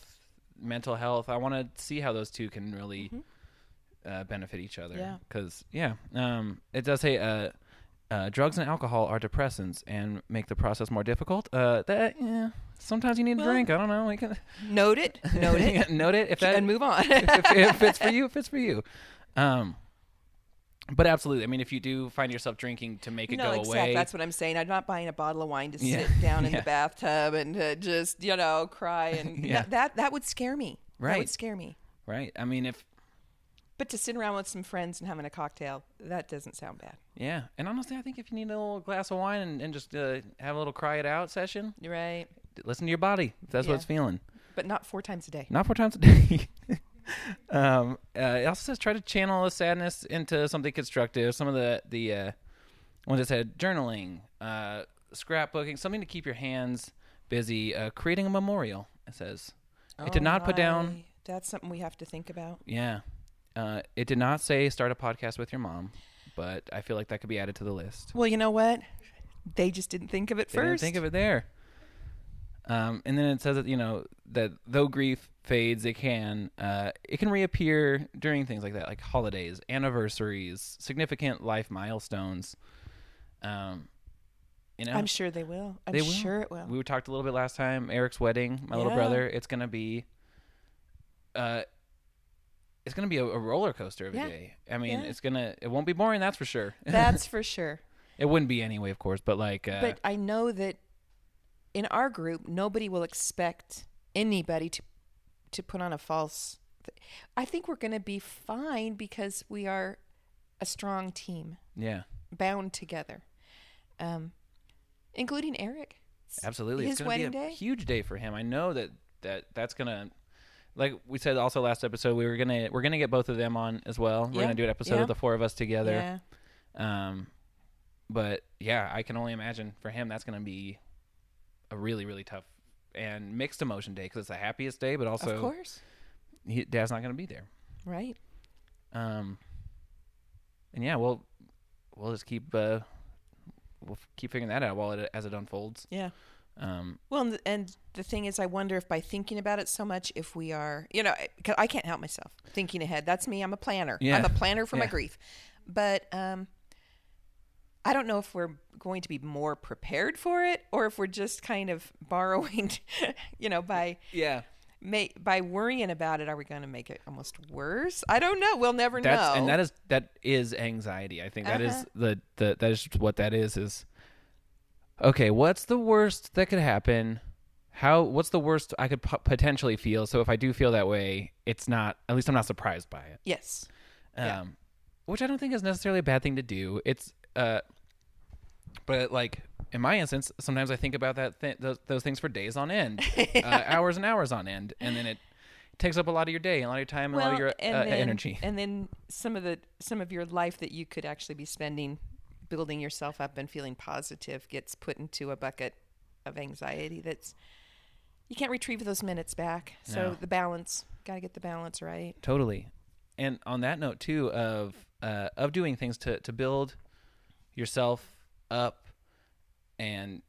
mental health. I want to see how those two can really uh, benefit each other. Yeah. Because yeah, um, it does say. Uh, uh, drugs and alcohol are depressants and make the process more difficult. Uh, that yeah, sometimes you need Well- a drink. I don't know. We can Note it. Note it. note it if that and move on. if, if, if it's for you, if it's for you. Um, but absolutely, I mean, if you do find yourself drinking to make it no, go exactly. away, That's what I'm saying. I'm not buying a bottle of wine to Yeah. sit down in Yeah. the bathtub and uh, just you know cry and Yeah. that, that that would scare me. Right. That would scare me. right? I mean, if But to sit around with some friends and having a cocktail, that doesn't sound bad. yeah, and honestly, I think if you need a little glass of wine and, and just uh, have a little cry it out session, You're right. Listen to your body. If that's what it's feeling. But not four times a day. Not four times a day. um, uh, it also says try to channel the sadness into something constructive. Some of the the uh, ones that said journaling, uh, scrapbooking, something to keep your hands busy. Uh, creating a memorial. It says. It did Oh, not put down. That's something we have to think about. Yeah. Uh, it did not say start a podcast with your mom, but I feel like that could be added to the list. Well, you know what? They just didn't think of it They didn't first. think of it there. Um, and then it says that you know that though grief fades, it can uh, it can reappear during things like that, like holidays, anniversaries, significant life milestones. Um, you know, I'm sure they will. I'm They will. sure it will. we talked a little bit last time. Eric's wedding, my little brother. It's gonna be, uh, it's gonna be a, a roller coaster of a day. I mean, Yeah. it's gonna it won't be boring, that's for sure. That's for sure. it wouldn't be anyway, of course, but like, uh, but I know that in our group, nobody will expect anybody to to put on a false. I think we're going to be fine because we are a strong team, yeah, bound together, um, including Eric. absolutely, His it's wedding be a day? huge day for him. I know that that that's gonna. Like we said also last episode, we were gonna we're gonna get both of them on as well. We're gonna do an episode yeah. of the four of us together. Yeah. Um, but yeah, I can only imagine for him that's going to be a really really tough and mixed emotion day because it's the happiest day, but also of course. he, Dad's not going to be there. Right. Um, and yeah, we'll we'll just keep uh, we'll keep figuring that out while it as it unfolds. Yeah. Um, Well, and the, and the thing is, I wonder if by thinking about it so much, if we are, you know, because I can't help myself thinking ahead. That's me. I'm a planner. Yeah. I'm a planner for my grief. But um, I don't know if we're going to be more prepared for it or if we're just kind of borrowing, you know, by yeah, may, by worrying about it. Are we going to make it almost worse? I don't know. We'll never that's know. and that is that is anxiety. I think that is Uh-huh. the the that is what that is is. Okay, what's the worst that could happen? How what's the worst I could po- potentially feel? So if I do feel that way, it's not at least I'm not surprised by it. yes. Um, Yeah. which I don't think is necessarily a bad thing to do. It's uh, but like in my instance, sometimes I think about that th- those, those things for days on end, uh, hours and hours on end, and then it takes up a lot of your day, a lot of your time, and a lot of your uh, then, energy. and then some of the some of your life that you could actually be spending building yourself up and feeling positive gets put into a bucket of anxiety that's you can't retrieve those minutes back. So No. the balance, got to get the balance right. Totally. And on that note too of uh, of doing things to to build yourself up and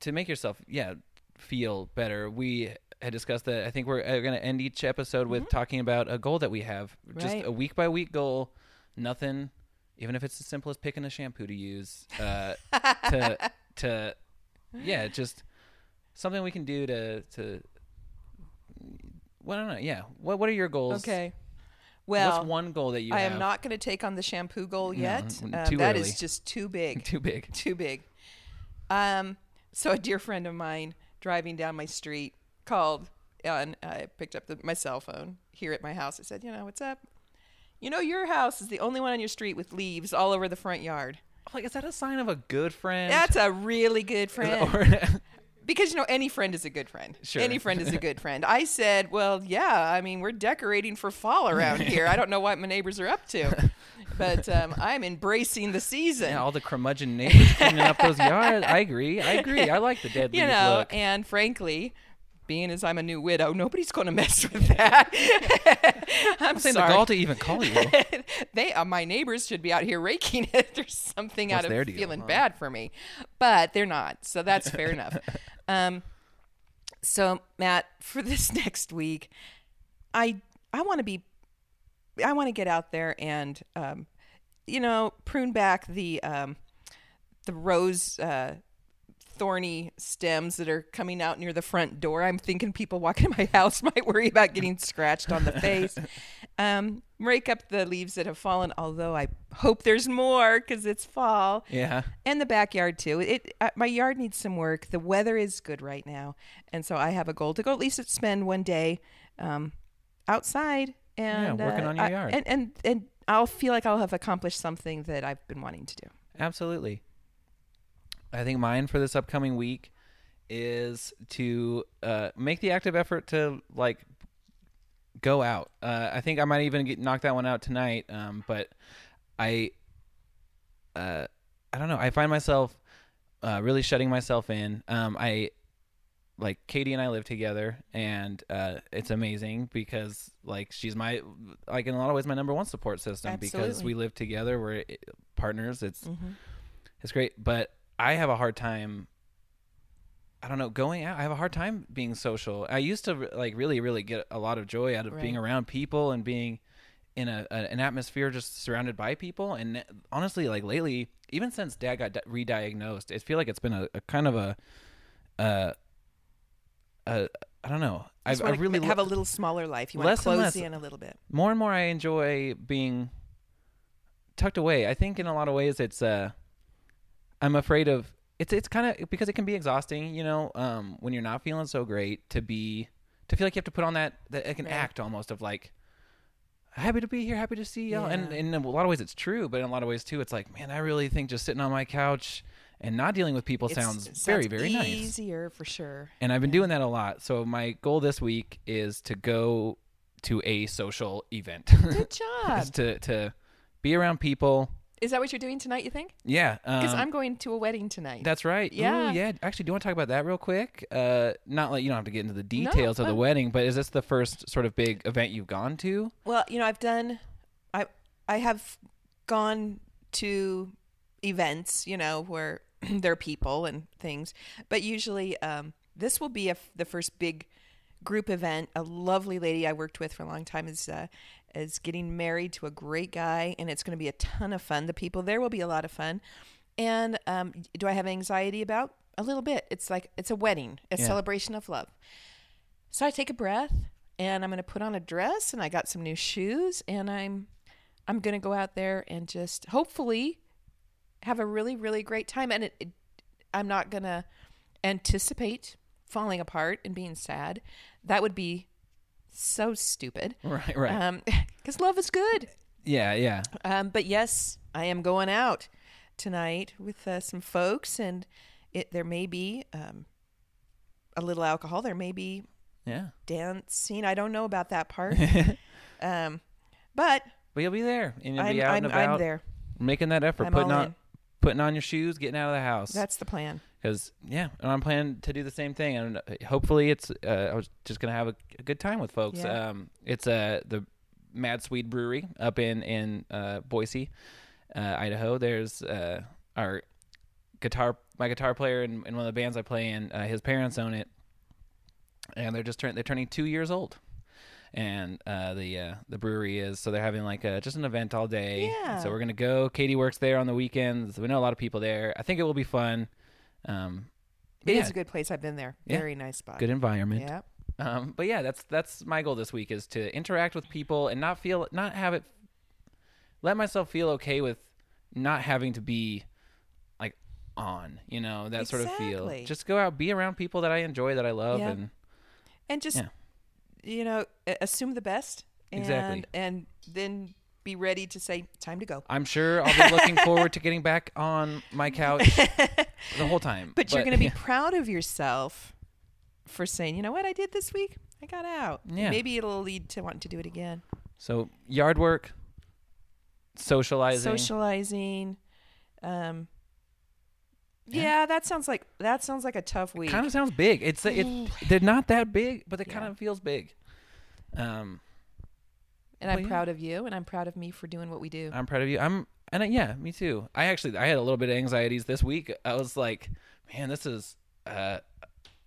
to make yourself yeah feel better. We had discussed that. I think we're uh, going to end each episode with talking about a goal that we have, just a week by week goal. Nothing, even if it's as simple as picking a shampoo to use. Uh, to to yeah, just something we can do to to. Well, I don't know. Yeah. What What are your goals? Okay. Well, What's one goal that you I have? am not going to take on the shampoo goal yet. n- Uh, too that is just too big. too big. too big. Um, so a dear friend of mine driving down my street called and I picked up the, my cell phone here at my house. I said, you know, what's up? You know, your house is the only one on your street with leaves all over the front yard. Like, is that a sign of a good friend? That's a really good friend. Because you know, any friend is a good friend. Sure. Any friend is a good friend. I said, "Well, yeah. I mean, we're decorating for fall around here. I don't know what my neighbors are up to, but um, I'm embracing the season. yeah, all the curmudgeon neighbors cleaning up those yards. I agree. I agree. I like the dead you know, look. and frankly, being as I'm a new widow, nobody's going to mess with that. I'm, saying sorry. the gall to even call you. they, uh, my neighbors should be out here raking it. There's something What's out of deal, feeling huh? bad for me, but they're not. So that's fair enough. Um, so Matt, for this next week, I I want to be, I want to get out there and, um, you know, prune back the um, the rose. Uh, thorny stems that are coming out near the front door. I'm thinking people walking in my house might worry about getting scratched on the face. Um, rake up the leaves that have fallen, although I hope there's more because it's fall. Yeah. And the backyard too. It uh, my yard needs some work. The weather is good right now, and so I have a goal to go at least spend one day um, outside and working uh, on your I- yard. and, and and I'll feel like I'll have accomplished something that I've been wanting to do. Absolutely. I think mine for this upcoming week is to uh, make the active effort to like go out. Uh, I think I might even get knock that one out tonight. Um, but I, uh, I don't know. I find myself uh, really shutting myself in. Um, I like Katie and I live together, and uh, it's amazing because like she's my like in a lot of ways my number one support system because we live together. We're eh, partners. It's Mm-hmm. it's great, but I have a hard time. I don't know going out. I have a hard time being social. I used to like really, really get a lot of joy out of being around people and being in a, a an atmosphere just surrounded by people. And honestly, like lately, even since Dad got di- re-diagnosed, I feel like it's been a, a kind of a, uh, a I don't know. I I really have lo- a little smaller life. You want to close in a little bit. more and more I enjoy being tucked away. I think in a lot of ways it's uh I'm afraid of it's it's kind of because it can be exhausting, you know, um when you're not feeling so great to be to feel like you have to put on that that like an Right. act almost of like happy to be here, happy to see y'all. And, Yeah. and in a lot of ways it's true, but in a lot of ways too it's like, man, I really think just sitting on my couch and not dealing with people sounds it very sounds very nice. Easier for sure. And I've been doing that a lot. So my goal this week is to go to a social event. Good job. to to be around people. Is that what you're doing tonight? You think? Yeah, Because um, I'm going to a wedding tonight. That's right. Ooh, Yeah. yeah. Actually, do you want to talk about that real quick? Uh, not like you don't have to get into the details of the wedding, but is this the first sort of big event you've gone to? Well, you know, I've done, I I have gone to events, you know, where there are people and things, but usually um, this will be a the first big group event. A lovely lady I worked with for a long time is uh, is getting married to a great guy, and it's going to be a ton of fun. The people there will be a lot of fun. And um, do I have anxiety about a little bit? It's like it's a wedding, a Yeah. celebration of love. So I take a breath and I'm going to put on a dress and I got some new shoes and I'm I'm going to go out there and just hopefully have a really really great time and it, it, I'm not going to anticipate falling apart and being sad. That would be so stupid. Right, right. Um cuz love is good. yeah, yeah. Um but yes, I am going out tonight with uh, some folks and it there may be um a little alcohol, there may be Yeah. dancing. I don't know about that part. um, but But you'll be there, and you'll I'm, be out I'm, and about, I'm there. making that effort, I'm putting on in. putting on your shoes, getting out of the house. That's the plan. Because yeah, and I'm planning to do the same thing, and uh, hopefully it's. Uh, I was just gonna have a, a good time with folks. Yeah. Um, it's uh, the Mad Swede Brewery up in in uh, Boise, uh, Idaho. There's uh, our guitar, my guitar player in, in one of the bands I play in. Uh, his parents own it, and they're just turn, they're turning two years old. And uh, the uh, the brewery is so they're having like a, just an event all day. Yeah. So we're gonna go. Katie works there on the weekends. We know a lot of people there. I think it will be fun. Um, It is yeah, a good place. I've been there. Yeah. Very nice spot. good environment. Yeah. Um, but yeah, that's that's my goal this week is to interact with people and not feel not have it let myself feel okay with not having to be like on, you know, that sort of feel. Just go out, be around people that I enjoy, that I love Yeah. and And just Yeah. you know, assume the best and Exactly. and then be ready to say time to go. I'm sure I'll be looking forward to getting back on my couch the whole time. But, you're going to be proud of yourself for saying, you know what I did this week? I got out. Yeah. Maybe it'll lead to wanting to do it again. So yard work, socializing. Socializing. Um, yeah. that sounds like that sounds like a tough week. kind of sounds big. It's it they're not that big, but it kind of feels big. Um and I'm yeah. proud of you, and I'm proud of me for doing what we do. I'm proud of you. I'm and I, yeah, me too. I actually I had a little bit of anxieties this week. I was like, man, this is uh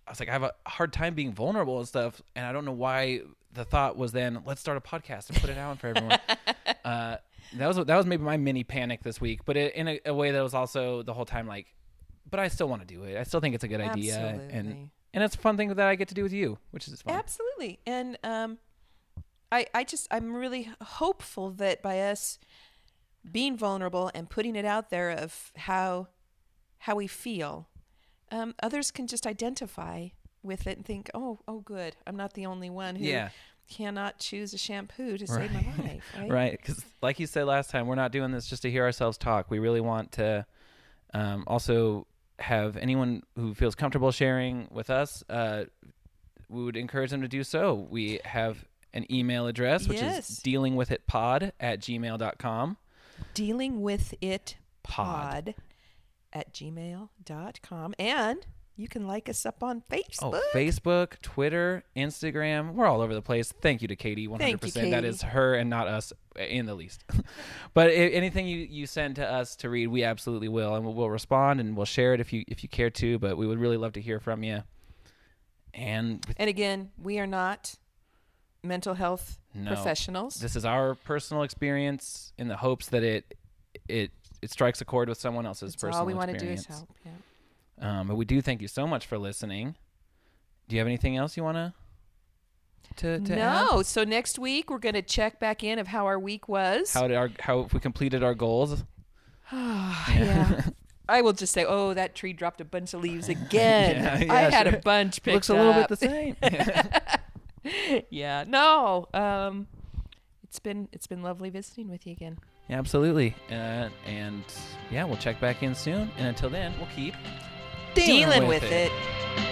I was like I have a hard time being vulnerable and stuff and I don't know why the thought was then let's start a podcast and put it out for everyone. uh that was that was maybe my mini panic this week, but it, in a, a way that was also the whole time like but I still want to do it. I still think it's a good idea and and it's a fun thing that I get to do with you, which is fun. Absolutely. And um, I, I just, I'm really hopeful that by us being vulnerable and putting it out there of how, how we feel, um, others can just identify with it and think, oh, oh, good. I'm not the only one who Yeah. cannot choose a shampoo to save my life. Right. right because like you said last time we're not doing this just to hear ourselves talk we really want to um, also have anyone who feels comfortable sharing with us uh, we would encourage them to do so we have an email address which Yes. is dealingwithitpod at gmail.com Dealing with it Pod. pod at gmail.com. And you can like us up on oh, Facebook. oh facebook twitter instagram we're all over the place thank you to katie 100% Thank you, Katie. is her and not us in the least but i anything you, you send to us to read we absolutely will and we'll, we'll respond and we'll share it if you if you care to but we would really love to hear from you and And again, we are not mental health No. professionals. this is our personal experience in the hopes that it it it strikes a chord with someone else's That's personal all we want to do is help. Yeah. um, but we do thank you so much for listening do you have anything else you want to to to add? No, so next week we're going to check back in of how our week was. how did our how if we completed our goals yeah. I will just say, oh, that tree dropped a bunch of leaves again. Yeah, I had sure. a bunch picked looks a little bit the same yeah. No. Um, it's been it's been lovely visiting with you again. Yeah, absolutely uh, and yeah we'll check back in soon and until then we'll keep Dealing with it.